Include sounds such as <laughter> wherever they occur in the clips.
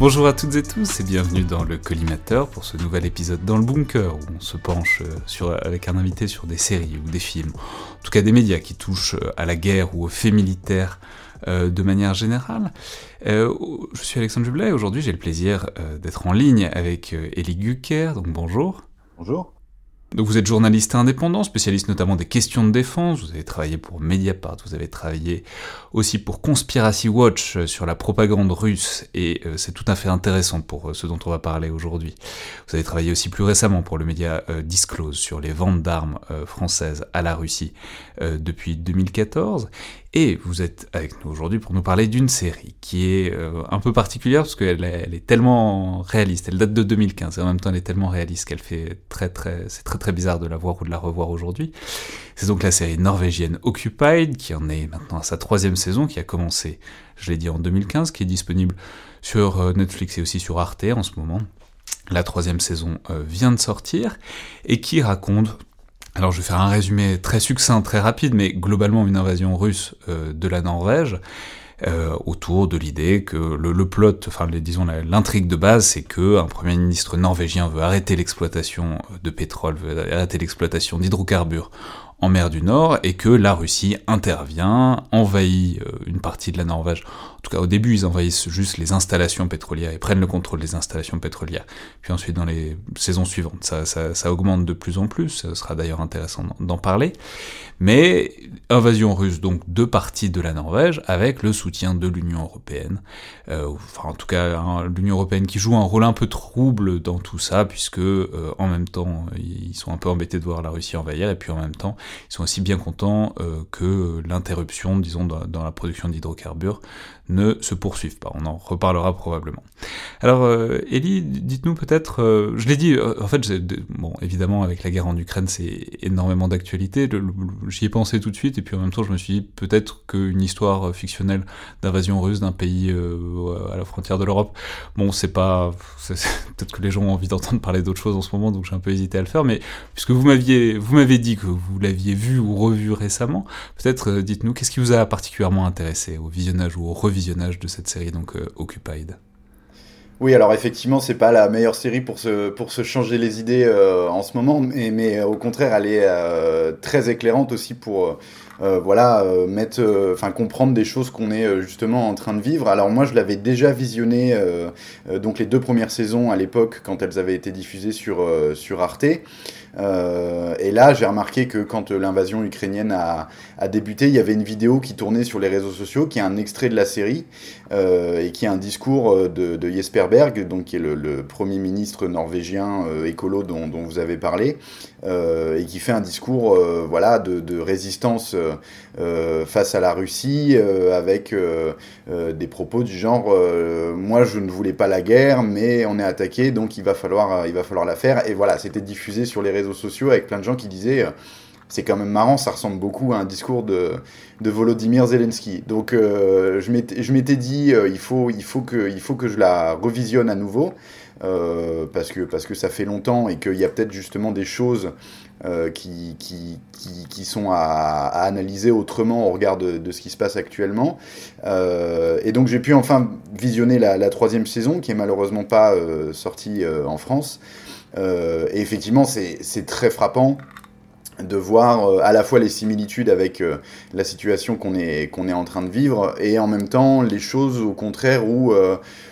Bonjour à toutes et tous et bienvenue dans le Collimateur pour ce nouvel épisode dans le bunker où on se penche euh, avec un invité sur des séries ou des films, en tout cas des médias qui touchent euh, à la guerre ou aux faits militaires euh, de manière générale. je suis Alexandre Jublet et aujourd'hui j'ai le plaisir d'être en ligne avec Elie Gucker, donc bonjour. Bonjour. Donc vous êtes journaliste indépendant, spécialiste notamment des questions de défense, vous avez travaillé pour Mediapart, vous avez travaillé aussi pour Conspiracy Watch euh, sur la propagande russe, et euh, c'est tout à fait intéressant pour euh, ce dont on va parler aujourd'hui. Vous avez travaillé aussi plus récemment pour le média Disclose sur les ventes d'armes françaises à la Russie depuis 2014, et vous êtes avec nous aujourd'hui pour nous parler d'une série qui est un peu particulière parce qu'elle est, elle est tellement réaliste. Elle date de 2015 et en même temps elle est tellement réaliste qu'elle fait très très, c'est très très bizarre de la voir ou de la revoir aujourd'hui. C'est donc la série norvégienne Occupied qui en est maintenant à sa troisième saison qui a commencé, je l'ai dit en 2015, qui est disponible sur euh, Netflix et aussi sur Arte en ce moment. La troisième saison euh, vient de sortir et qui raconte alors je vais faire un résumé très succinct, très rapide, mais globalement une invasion russe euh, de la Norvège, euh, autour de l'idée que le, plot, enfin disons l'intrigue de base, c'est que un premier ministre norvégien veut arrêter l'exploitation de pétrole, veut arrêter l'exploitation d'hydrocarbures en mer du Nord et que la Russie intervient, envahit euh, une partie de la Norvège. En tout cas, au début, ils envahissent juste les installations pétrolières et prennent le contrôle des installations pétrolières. Puis ensuite, dans les saisons suivantes, ça, augmente de plus en plus. Ce sera d'ailleurs intéressant d'en parler. Mais invasion russe, donc deux parties de la Norvège, avec le soutien de l'Union européenne. Euh, enfin, en tout cas, hein, l'Union européenne qui joue un rôle un peu trouble dans tout ça, puisque euh, en même temps, ils sont un peu embêtés de voir la Russie envahir, et puis en même temps, ils sont aussi bien contents euh, que l'interruption, disons, dans, la production d'hydrocarbures ne se poursuive pas. On en reparlera probablement. Alors, euh, Elie, dites-nous peut-être, euh, je l'ai dit, en fait, bon, évidemment, avec la guerre en Ukraine, c'est énormément d'actualité. J'y ai pensé tout de suite, et puis en même temps, je me suis dit peut-être qu'une histoire fictionnelle d'invasion russe d'un pays à la frontière de l'Europe, bon, c'est pas, <laughs> peut-être que les gens ont envie d'entendre parler d'autres choses en ce moment, donc j'ai un peu hésité à le faire. Mais puisque vous m'aviez, dit que vous l'aviez vu ou revu récemment. Peut-être euh, dites-nous qu'est-ce qui vous a particulièrement intéressé au visionnage ou au revisionnage de cette série donc euh, Occupied. Oui, alors effectivement, c'est pas la meilleure série pour se, pour se changer les idées euh, en ce moment, mais, mais, au contraire, elle est très éclairante aussi pour voilà mettre, enfin comprendre des choses qu'on est justement en train de vivre. Alors moi, je l'avais déjà visionné donc les deux premières saisons à l'époque quand elles avaient été diffusées sur sur Arte. Euh, et là, j'ai remarqué que quand l'invasion ukrainienne a, débuté, il y avait une vidéo qui tournait sur les réseaux sociaux, qui est un extrait de la série, euh, et qui est un discours euh, de, de Jesper Berg, donc qui est le, premier ministre norvégien euh, écolo dont, vous avez parlé, euh, et qui fait un discours voilà, de, de résistance face à la Russie, avec des propos du genre moi je ne voulais pas la guerre, mais on est attaqué, donc il va falloir, il va falloir la faire. Et voilà, c'était diffusé sur les réseaux réseaux sociaux avec plein de gens qui disaient euh, c'est quand même marrant, ça ressemble beaucoup à un discours de, de Volodymyr Zelensky. Donc euh, je m'étais dit, euh, il, faut, il, faut que, il faut que je la revisionne à nouveau, parce, que, parce que ça fait longtemps et qu'il y a peut-être justement des choses qui, qui, qui, sont à, analyser autrement au regard de, ce qui se passe actuellement. et donc j'ai pu enfin visionner la, troisième saison, qui est malheureusement pas sortie en France. Euh, et effectivement, c'est très frappant de voir euh, à la fois les similitudes avec euh, la situation qu'on est, qu'on est en train de vivre et en même temps les choses au contraire où,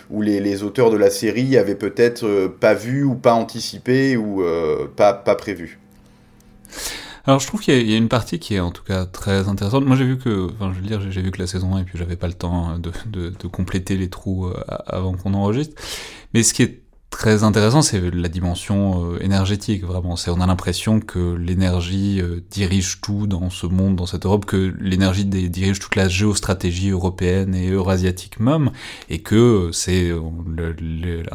où les, les, auteurs de la série avaient peut-être pas vu ou pas anticipé ou pas, pas prévu. Alors je trouve qu'il y, a une partie qui est en tout cas très intéressante. Moi j'ai vu que, enfin je veux dire, j'ai vu que la saison 1 et puis j'avais pas le temps de, de, de compléter les trous avant qu'on enregistre. Mais ce qui est très intéressant, c'est la dimension euh, énergétique, vraiment. C'est, on a l'impression que l'énergie euh, dirige tout dans ce monde, dans cette Europe, que l'énergie dirige toute la géostratégie européenne et eurasiatique même, et que euh, c'est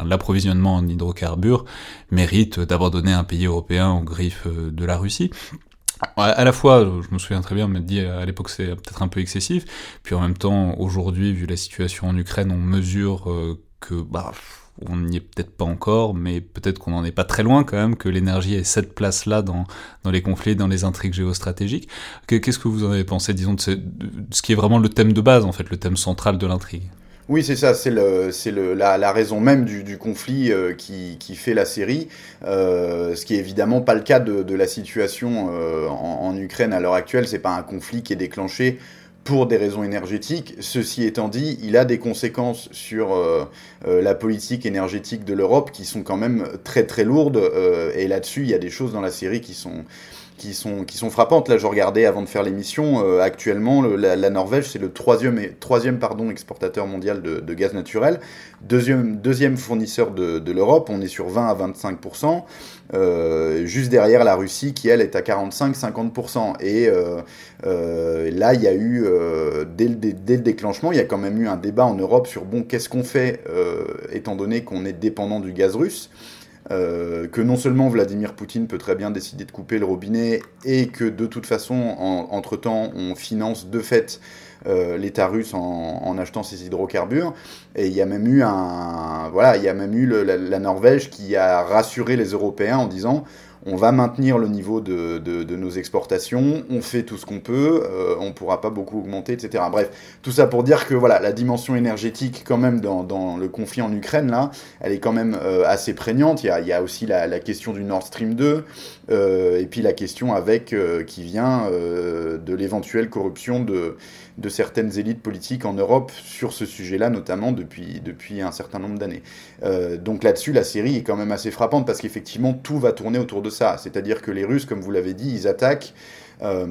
l'approvisionnement en hydrocarbures mérite d'abandonner un pays européen aux griffes de la Russie. À la fois, je me souviens très bien me dit à l'époque c'est peut-être un peu excessif, puis en même temps, aujourd'hui, vu la situation en Ukraine, on mesure que bah, on n'y est peut-être pas encore, mais peut-être qu'on n'en est pas très loin quand même, que l'énergie ait cette place-là dans, dans les conflits, dans les intrigues géostratégiques. Qu'est-ce que vous en avez pensé, disons, de ce, qui est vraiment le thème de base, en fait, le thème central de l'intrigue? Oui, c'est ça, c'est le, c'est le, la, raison même du, conflit euh, qui, qui, fait la série, euh, ce qui est évidemment pas le cas de, de la situation euh, en, en, Ukraine à l'heure actuelle. C'est pas un conflit qui est déclenché pour des raisons énergétiques. Ceci étant dit, il a des conséquences sur euh, euh, la politique énergétique de l'Europe qui sont quand même très très lourdes. Euh, et là-dessus, il y a des choses dans la série qui sont qui sont, qui sont frappantes. Là, je regardais avant de faire l'émission, actuellement, la, Norvège, c'est le troisième, troisième pardon, exportateur mondial de, de gaz naturel, deuxième, deuxième fournisseur de, de l'Europe, on est sur 20 à 25%. Euh, juste derrière la Russie qui elle est à 45-50%. Et euh, euh, là, il y a eu, dès le, déclenchement, il y a quand même eu un débat en Europe sur, bon, qu'est-ce qu'on fait étant donné qu'on est dépendant du gaz russe que non seulement Vladimir Poutine peut très bien décider de couper le robinet et que de toute façon, entre-temps, on finance de fait euh, l'État russe en, achetant ses hydrocarbures. Et il y a même eu un, voilà, il y a même eu la, Norvège qui a rassuré les Européens en disant on va maintenir le niveau de, de, nos exportations, on fait tout ce qu'on peut, euh, on ne pourra pas beaucoup augmenter, etc. Bref, tout ça pour dire que voilà, la dimension énergétique, quand même, dans, le conflit en Ukraine, là, elle est quand même euh, assez prégnante. Il y a, aussi la, la, question du Nord Stream 2, euh, et puis la question avec qui vient de l'éventuelle corruption de, de certaines élites politiques en Europe sur ce sujet-là, notamment depuis, depuis un certain nombre d'années. donc là-dessus, la série est quand même assez frappante parce qu'effectivement, tout va tourner autour de C'est-à-dire que les Russes, comme vous l'avez dit, ils attaquent. Euh,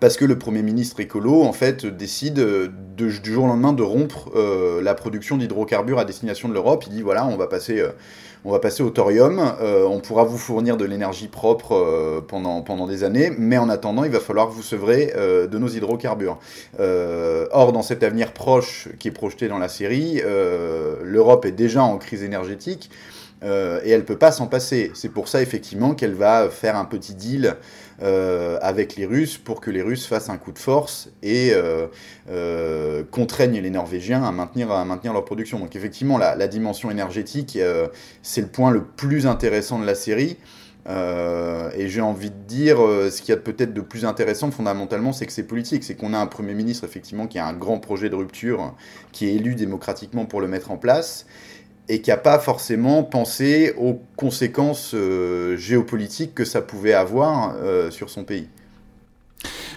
parce que le Premier ministre écolo, en fait, décide de, du jour au lendemain de rompre euh, la production d'hydrocarbures à destination de l'Europe. Il dit voilà, on va passer, euh, on va passer au thorium, on pourra vous fournir de l'énergie propre pendant, pendant des années, mais en attendant, il va falloir vous sevrer de nos hydrocarbures. or, dans cet avenir proche qui est projeté dans la série, l'Europe est déjà en crise énergétique. Euh, et elle peut pas s'en passer. C'est pour ça effectivement qu'elle va faire un petit deal euh, avec les Russes pour que les Russes fassent un coup de force et euh, contraignent les Norvégiens à maintenir, à maintenir leur production. Donc effectivement, la, la dimension énergétique, c'est le point le plus intéressant de la série. et j'ai envie de dire, ce qu'il y a peut-être de plus intéressant fondamentalement, c'est que c'est politique. C'est qu'on a un Premier ministre, effectivement, qui a un grand projet de rupture, qui est élu démocratiquement pour le mettre en place, et qui n'a pas forcément pensé aux conséquences euh, géopolitiques que ça pouvait avoir euh, sur son pays.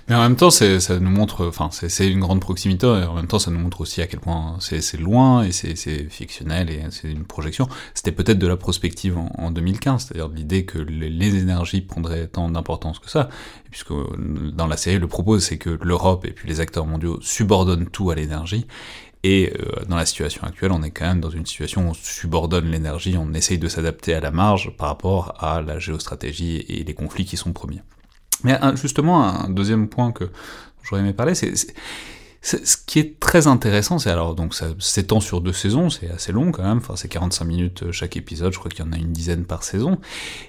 Mais en même temps, ça nous montre, enfin, c'est une grande proximité, et en même temps, ça nous montre aussi à quel point c'est loin, et c'est fictionnel, et c'est une projection. C'était peut-être de la prospective en, 2015, c'est-à-dire l'idée que les, énergies prendraient tant d'importance que ça, puisque dans la série, le propos, c'est que l'Europe et puis les acteurs mondiaux subordonnent tout à l'énergie, et euh, dans la situation actuelle, on est quand même dans une situation où on subordonne l'énergie, on essaye de s'adapter à la marge par rapport à la géostratégie et les conflits qui sont premiers. Mais justement, un deuxième point que j'aurais aimé parler, c'est ce qui est très intéressant, c'est alors donc ça s'étend sur deux saisons, c'est assez long quand même, enfin c'est 45 minutes euh, chaque épisode, je crois qu'il y en a une dizaine par saison,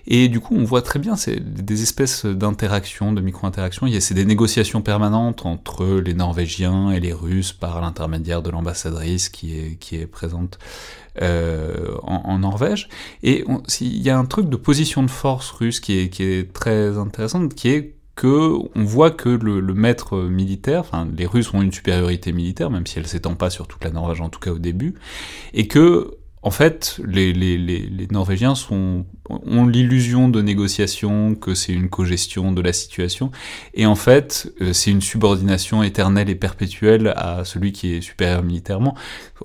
et du coup on voit très bien c'est des espèces d'interactions, de micro-interactions, c'est des négociations permanentes entre les Norvégiens et les Russes par l'intermédiaire de l'ambassadrice qui est présente euh, en, Norvège, et il y a un truc de position de force russe qui est qui est très intéressant, qui est on voit que le, maître militaire, enfin les Russes ont une supériorité militaire, même si elle s'étend pas sur toute la Norvège en tout cas au début, et que en fait les, Norvégiens ont l'illusion de négociation, que c'est une cogestion de la situation, et en fait euh, c'est une subordination éternelle et perpétuelle à celui qui est supérieur militairement.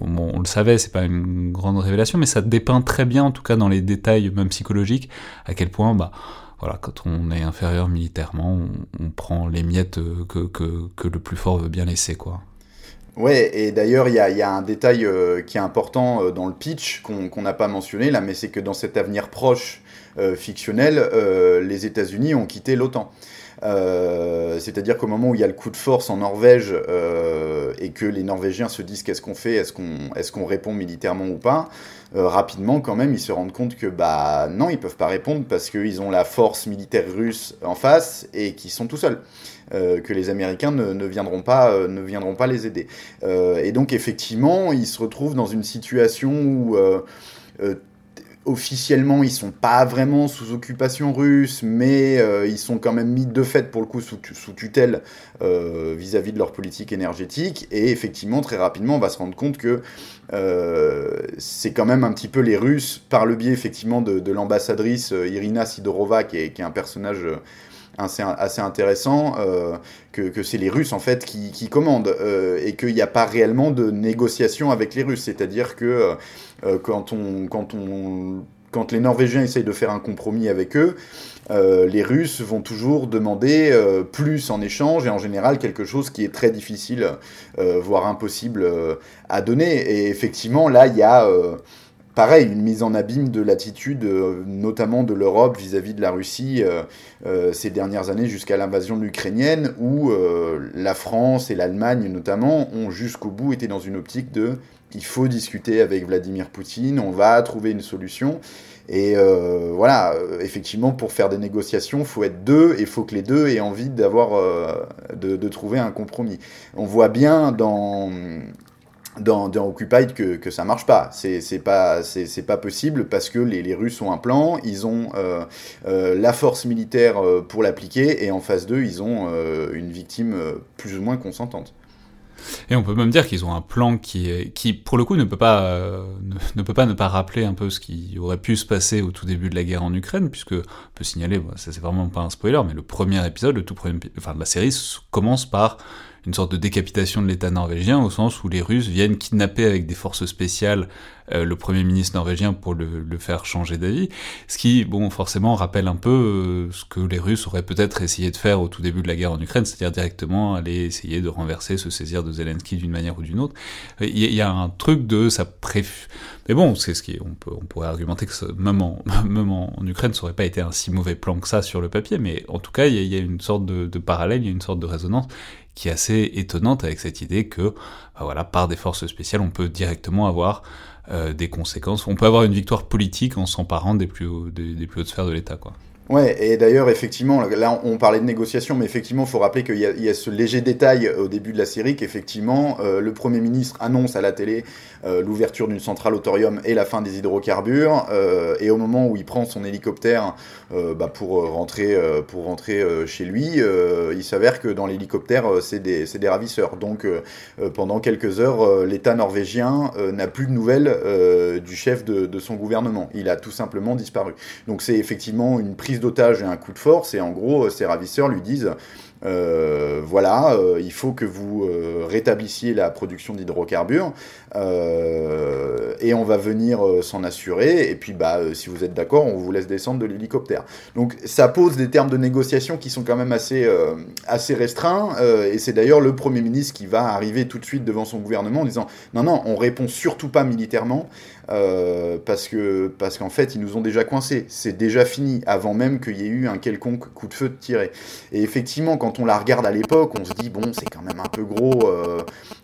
On le savait, c'est pas une grande révélation, mais ça dépeint très bien, en tout cas dans les détails même psychologiques, à quel point bah voilà, quand on est inférieur militairement, on, prend les miettes que, le plus fort veut bien laisser, quoi. Ouais, et d'ailleurs, il y a, un détail euh, qui est important euh, dans le pitch qu'on n'a pas mentionné là, mais c'est que dans cet avenir proche euh, fictionnel, les États-Unis ont quitté l'OTAN. C'est-à-dire qu'au moment où il y a le coup de force en Norvège et que les Norvégiens se disent qu'est-ce qu'on fait, est-ce qu'on est répond militairement ou pas, rapidement quand même ils se rendent compte que bah non, ils peuvent pas répondre parce qu'ils ont la force militaire russe en face et qu'ils sont tout seuls. Euh, que les Américains ne, viendront, pas, euh, ne viendront pas les aider. Euh, et donc effectivement, ils se retrouvent dans une situation où officiellement, ils sont pas vraiment sous occupation russe, mais ils sont quand même mis de fait, pour le coup, sous, sous tutelle vis-à-vis de leur politique énergétique. Et effectivement, très rapidement, on va se rendre compte que c'est quand même un petit peu les Russes, par le biais effectivement de, l'ambassadrice Irina Sidorova, qui est, qui est un personnage assez, assez intéressant, euh, que, que c'est les Russes en fait qui, commandent euh, et qu'il n'y a pas réellement de négociation avec les Russes. C'est-à-dire que euh, quand, on, quand, on, quand les Norvégiens essayent de faire un compromis avec eux, les Russes vont toujours demander plus en échange et en général quelque chose qui est très difficile, voire impossible à donner. Et effectivement, là, il y a pareil, une mise en abîme de l'attitude, euh, notamment de l'Europe vis-à-vis de la Russie euh, euh, ces dernières années jusqu'à l'invasion ukrainienne, où la France et l'Allemagne notamment ont jusqu'au bout été dans une optique de il faut discuter avec Vladimir Poutine, on va trouver une solution. Et voilà, effectivement, pour faire des négociations, il faut être deux et il faut que les deux aient envie d'avoir, de, de, trouver un compromis. On voit bien dans, dans, dans Occupied que, que ça marche pas. C'est pas, pas possible parce que les, les, Russes ont un plan, ils ont euh, euh, la force militaire euh, pour l'appliquer et en face d'eux, ils ont une victime plus ou moins consentante. Et on peut même dire qu'ils ont un plan qui, qui, pour le coup, ne peut, pas, ne, ne, peut pas ne pas rappeler un peu ce qui aurait pu se passer au tout début de la guerre en Ukraine, puisque on peut signaler, ça c'est vraiment pas un spoiler, mais le premier épisode, le tout premier, enfin la série commence par une sorte de décapitation de l'État norvégien, au sens où les Russes viennent kidnapper avec des forces spéciales euh, le Premier ministre norvégien pour le, faire changer d'avis, ce qui, bon, forcément rappelle un peu euh, ce que les Russes auraient peut-être essayé de faire au tout début de la guerre en Ukraine, c'est-à-dire directement aller essayer de renverser, se saisir de Zelensky d'une manière ou d'une autre. Il y, a un truc de ça. Mais bon, c'est ce qui on, pourrait argumenter que en, <laughs> même en, Ukraine, ça aurait pas été un si mauvais plan que ça sur le papier, mais en tout cas, il y, a, une sorte de parallèle, il y a une sorte de résonance qui est assez étonnante avec cette idée que, bah voilà, par des forces spéciales, on peut directement avoir euh, des conséquences. On peut avoir une victoire politique en s'emparant des plus, plus hautes sphères de l'État, quoi. Ouais, et d'ailleurs, effectivement, là, on parlait de négociations, mais effectivement, il faut rappeler qu'il y, a ce léger détail au début de la série qu'effectivement, euh, le Premier ministre annonce à la télé euh, l'ouverture d'une centrale au thorium et la fin des hydrocarbures, euh, et au moment où il prend son hélicoptère euh, bah, pour rentrer, pour rentrer chez lui, il s'avère que dans l'hélicoptère, c'est des, des, ravisseurs. Donc, pendant quelques heures, l'État norvégien n'a plus de nouvelles du chef de, de son gouvernement. Il a tout simplement disparu. Donc, c'est effectivement une prise d'otage et un coup de force, et en gros, ces ravisseurs lui disent euh, voilà, euh, il faut que vous euh, rétablissiez la production d'hydrocarbures et on va venir s'en assurer. Et puis, bah, si vous êtes d'accord, on vous laisse descendre de l'hélicoptère. Donc, ça pose des termes de négociation qui sont quand même assez, assez restreints. et c'est d'ailleurs le Premier ministre qui va arriver tout de suite devant son gouvernement en disant non, non, on répond surtout pas militairement. parce que parce qu'en fait ils nous ont déjà coincés, c'est déjà fini avant même qu'il y ait eu un quelconque coup de feu tiré. Et effectivement, quand quand on la regarde à l'époque, on se dit, bon, c'est quand même un peu gros, euh,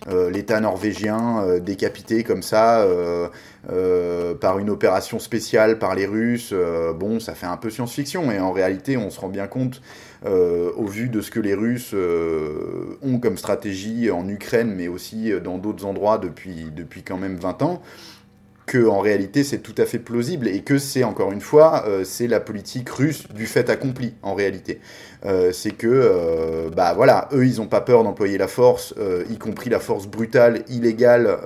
euh, l'État norvégien euh, décapité comme ça par une opération spéciale par les Russes, bon, ça fait un peu science-fiction, et en réalité, on se rend bien compte, au vu de ce que les Russes ont comme stratégie en Ukraine, mais aussi dans d'autres endroits depuis, depuis quand même 20 ans, que en réalité c'est tout à fait plausible et que c'est encore une fois euh, c'est la politique russe du fait accompli en réalité. Euh, c'est que euh, bah voilà eux ils n'ont pas peur d'employer la force, y compris la force brutale, illégale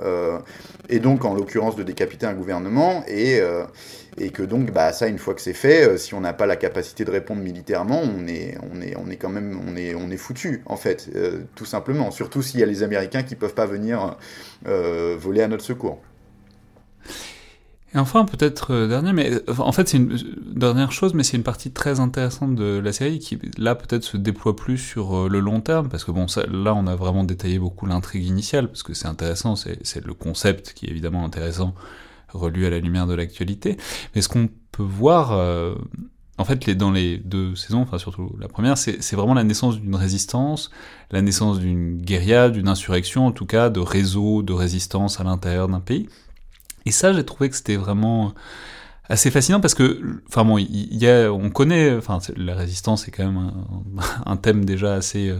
et donc en l'occurrence de décapiter un gouvernement. Et et que donc bah ça une fois que c'est fait si on n'a pas la capacité de répondre militairement on est on est on est quand même on est on est foutu en fait tout simplement. Surtout s'il y a les américains qui peuvent pas venir voler à notre secours Et enfin, peut-être euh, mais en fait, c'est une dernière chose, mais c'est une partie très intéressante de la série qui, là, peut-être se déploie plus sur le long terme, parce que bon, là, on a vraiment détaillé beaucoup l'intrigue initiale, parce que c'est intéressant, c'est le concept qui est évidemment intéressant, relu à la lumière de l'actualité. Mais ce qu'on peut voir, en fait, dans les deux saisons, enfin surtout la première, c'est vraiment la naissance d'une résistance, la naissance d'une guérilla, d'une insurrection, en tout cas de réseaux de résistance à l'intérieur d'un pays. Et ça, j'ai trouvé que c'était vraiment assez fascinant parce que, enfin bon, y, a, on connaît, enfin la résistance est quand même un, <laughs> un thème déjà assez euh,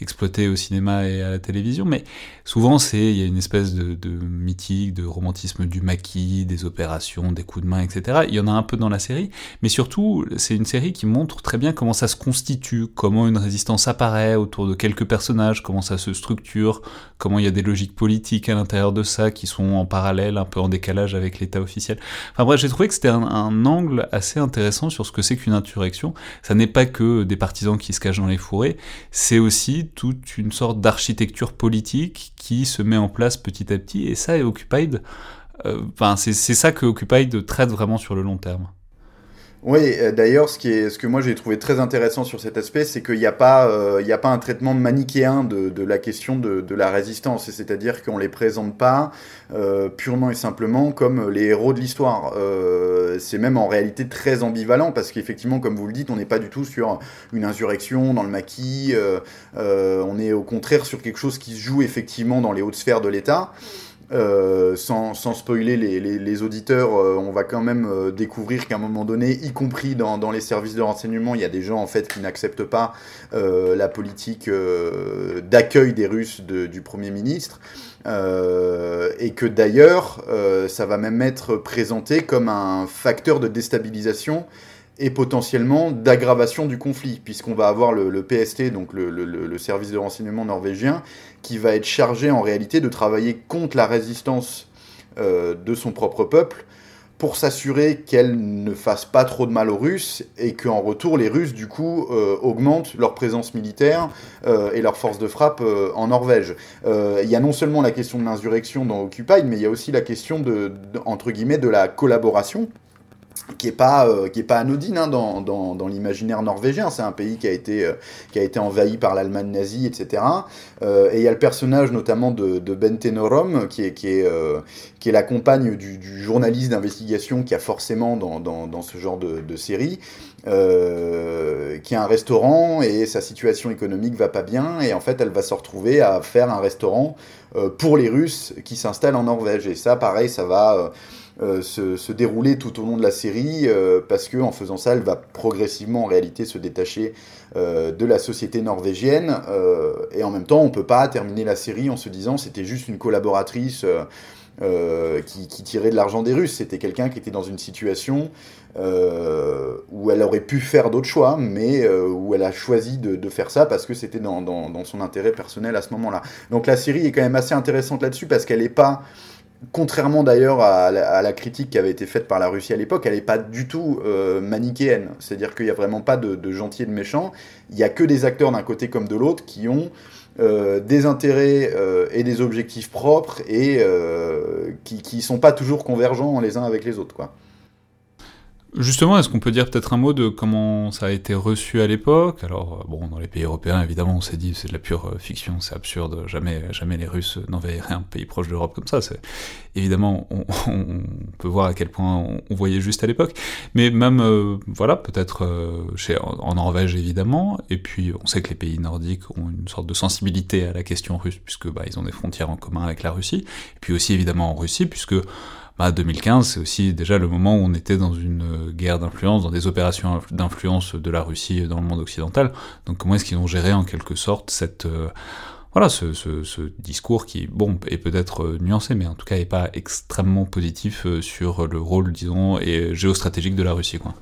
exploité au cinéma et à la télévision, mais souvent c'est il y a une espèce de, mythique, de romantisme du maquis, des opérations, des coups de main, etc. Il y en a un peu dans la série, mais surtout c'est une série qui montre très bien comment ça se constitue, comment une résistance apparaît autour de quelques personnages, comment ça se structure, comment il y a des logiques politiques à l'intérieur de ça qui sont en parallèle, un peu en décalage avec l'État officiel. Enfin bref, j'ai trouvé que c'était un, un angle assez intéressant sur ce que c'est qu'une insurrection. Ça n'est pas que des partisans qui se cachent dans les fourrés, c'est aussi toute une sorte d'architecture politique qui se met en place petit à petit, et ça, est Occupied, euh, c'est ça que Occupied traite vraiment sur le long terme. Oui, euh, d'ailleurs, ce, ce que moi j'ai trouvé très intéressant sur cet aspect, c'est qu'il n'y a, pas, euh, a pas un traitement manichéen de, la question de, la résistance, c'est-à-dire qu'on ne les présente pas euh, purement et simplement comme les héros de l'histoire. C'est même en réalité très ambivalent, parce qu'effectivement, comme vous le dites, on n'est pas du tout sur une insurrection dans le maquis, on est au contraire sur quelque chose qui se joue effectivement dans les hautes sphères de l'État. Euh, sans, spoiler les, auditeurs, euh, on va quand même euh, découvrir qu'à un moment donné, y compris dans, les services de renseignement, il y a des gens en fait qui n'acceptent pas la politique d'accueil des Russes du Premier ministre. et que d'ailleurs, ça va même être présenté comme un facteur de déstabilisation et potentiellement d'aggravation du conflit, puisqu'on va avoir le, PST, donc le, service de renseignement norvégien, qui va être chargé en réalité de travailler contre la résistance euh, de son propre peuple pour s'assurer qu'elle ne fasse pas trop de mal aux Russes et qu'en retour les Russes du coup euh, augmentent leur présence militaire euh, et leur force de frappe en Norvège. Il y a non seulement la question de l'insurrection dans Occupy, mais il y a aussi la question de, entre guillemets de la collaboration qui est pas euh, qui est pas anodine hein, dans, dans, dans l'imaginaire norvégien. C'est un pays qui a été euh, qui a été envahi par l'Allemagne nazie, etc. Euh, et il y a le personnage notamment de, de Bente Norom qui est qui est euh, qui est la compagne du, du journaliste d'investigation qui a forcément dans, dans, dans ce genre de, de série, euh, qui a un restaurant et sa situation économique va pas bien et en fait elle va se retrouver à faire un restaurant pour les Russes qui s'installent en Norvège. Et ça, pareil, ça va euh, se, dérouler tout au long de la série, euh, parce que en faisant ça, elle va progressivement en réalité se détacher euh, de la société norvégienne, et en même temps, on peut pas terminer la série en se disant c'était juste une collaboratrice. Qui, tirait de l'argent des Russes. C'était quelqu'un qui était dans une situation où elle aurait pu faire d'autres choix, mais où elle a choisi de, faire ça parce que c'était dans, dans, son intérêt personnel à ce moment-là. Donc la série est quand même assez intéressante là-dessus parce qu'elle n'est pas contrairement d'ailleurs à, la critique qui avait été faite par la Russie à l'époque, elle n'est pas du tout euh, manichéenne. C'est-à-dire qu'il n'y a vraiment pas de, gentils et de méchants. Il n'y a que des acteurs d'un côté comme de l'autre qui ont euh, des intérêts euh, et des objectifs propres et qui ne sont pas toujours convergents les uns avec les autres. Quoi. Justement, est-ce qu'on peut dire peut-être un mot de comment ça a été reçu à l'époque? Alors, euh, bon, dans les pays européens, évidemment, on s'est dit c'est de la pure euh, fiction, c'est absurde, jamais, jamais les Russes n'envahiraient un pays proche de l'Europe comme ça. Évidemment, on, <laughs> on, peut voir à quel point on, voyait juste à l'époque, mais même, euh, voilà, peut-être chez en Norvège évidemment, et puis on sait que les pays nordiques ont une sorte de sensibilité à la question russe puisque bah, ils ont des frontières en commun avec la Russie, et puis aussi évidemment en Russie puisque bah, 2015, c'est aussi déjà le moment où on était dans une guerre d'influence, dans des opérations d'influence de la Russie dans le monde occidental. Donc comment est-ce qu'ils ont géré en quelque sorte cette euh, voilà ce, discours qui bon est peut-être euh, nuancé, mais en tout cas est pas extrêmement positif euh, sur le rôle disons et géostratégique de la Russie quoi.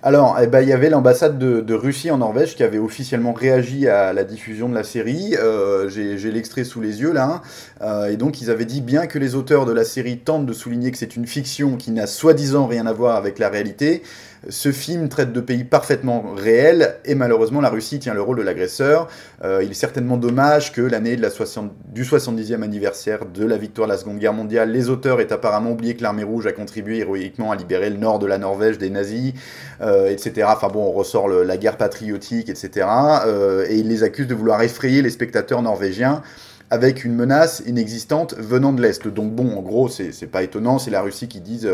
Alors, eh ben, il y avait l'ambassade de, Russie en Norvège qui avait officiellement réagi à la diffusion de la série. Euh, j'ai l'extrait sous les yeux là. Euh, et donc, ils avaient dit bien que les auteurs de la série tentent de souligner que c'est une fiction qui n'a soi-disant rien à voir avec la réalité. Ce film traite de pays parfaitement réels et malheureusement la Russie tient le rôle de l'agresseur. Euh, il est certainement dommage que l'année du 70e anniversaire de la victoire de la Seconde Guerre mondiale, les auteurs aient apparemment oublié que l'armée rouge a contribué héroïquement à libérer le nord de la Norvège des nazis, euh, etc. Enfin bon, on ressort la guerre patriotique, etc. Euh, et ils les accusent de vouloir effrayer les spectateurs norvégiens avec une menace inexistante venant de l'Est. Donc bon, en gros, c'est pas étonnant, c'est la Russie qui dit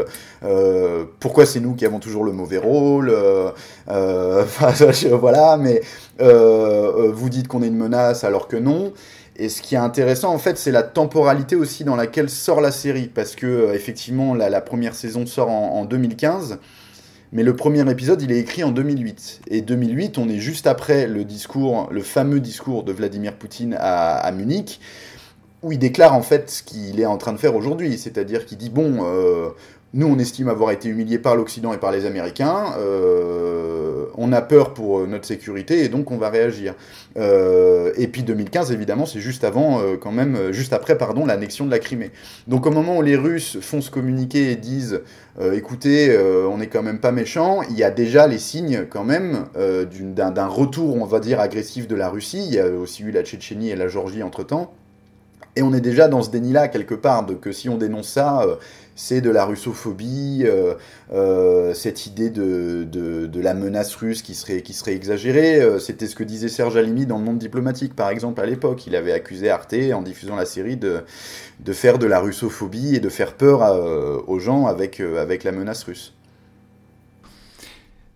euh, pourquoi c'est nous qui avons toujours le mauvais rôle, euh, euh, <laughs> voilà, mais vous dites qu'on est une menace alors que non. Et ce qui est intéressant, en fait, c'est la temporalité aussi dans laquelle sort la série, parce que effectivement, la, première saison sort en 2015. Mais le premier épisode, il est écrit en 2008. Et 2008, on est juste après le discours, le fameux discours de Vladimir Poutine à, Munich, où il déclare en fait ce qu'il est en train de faire aujourd'hui. C'est-à-dire qu'il dit, bon, euh, nous, on estime avoir été humiliés par l'Occident et par les Américains. Euh, on a peur pour euh, notre sécurité et donc on va réagir. Euh, et puis 2015, évidemment, c'est juste avant, quand même, juste après, pardon, l'annexion de la Crimée. Donc au moment où les Russes font ce communiqué et disent, écoutez, on n'est quand même pas méchants, il y a déjà les signes quand même d'un retour, on va dire, agressif de la Russie. Il y a aussi eu la Tchétchénie et la Géorgie entre temps. Et on est déjà dans ce déni-là, quelque part, de que si on dénonce ça, c'est de la russophobie, euh, euh, cette idée de, la menace russe qui serait, exagérée. Euh, c'était ce que disait Serge Alimi dans le monde diplomatique, par exemple, à l'époque. Il avait accusé Arte, en diffusant la série, de, faire de la russophobie et de faire peur aux gens avec la menace russe.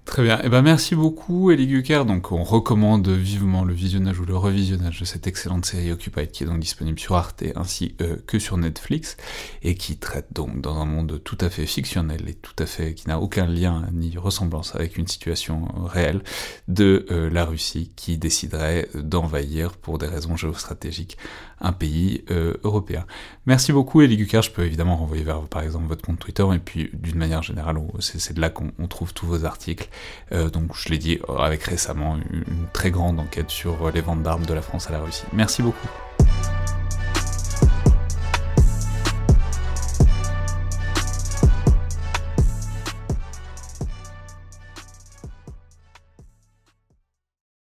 Très bien. Eh ben, merci beaucoup, Elie Gucker. Donc, on recommande vivement le visionnage ou le revisionnage de cette excellente série Occupied qui est donc disponible sur Arte ainsi euh, que sur Netflix et qui traite donc dans un monde tout à fait fictionnel et tout à fait qui n'a aucun lien ni ressemblance avec une situation réelle de euh, la Russie qui déciderait d'envahir pour des raisons géostratégiques un pays euh, européen. Merci beaucoup, Elie Gucker. Je peux évidemment renvoyer vers, par exemple, votre compte Twitter et puis d'une manière générale, c'est de là qu'on trouve tous vos articles euh, donc je l'ai dit avec récemment une, très grande enquête sur les ventes d'armes de la France à la Russie. Merci beaucoup.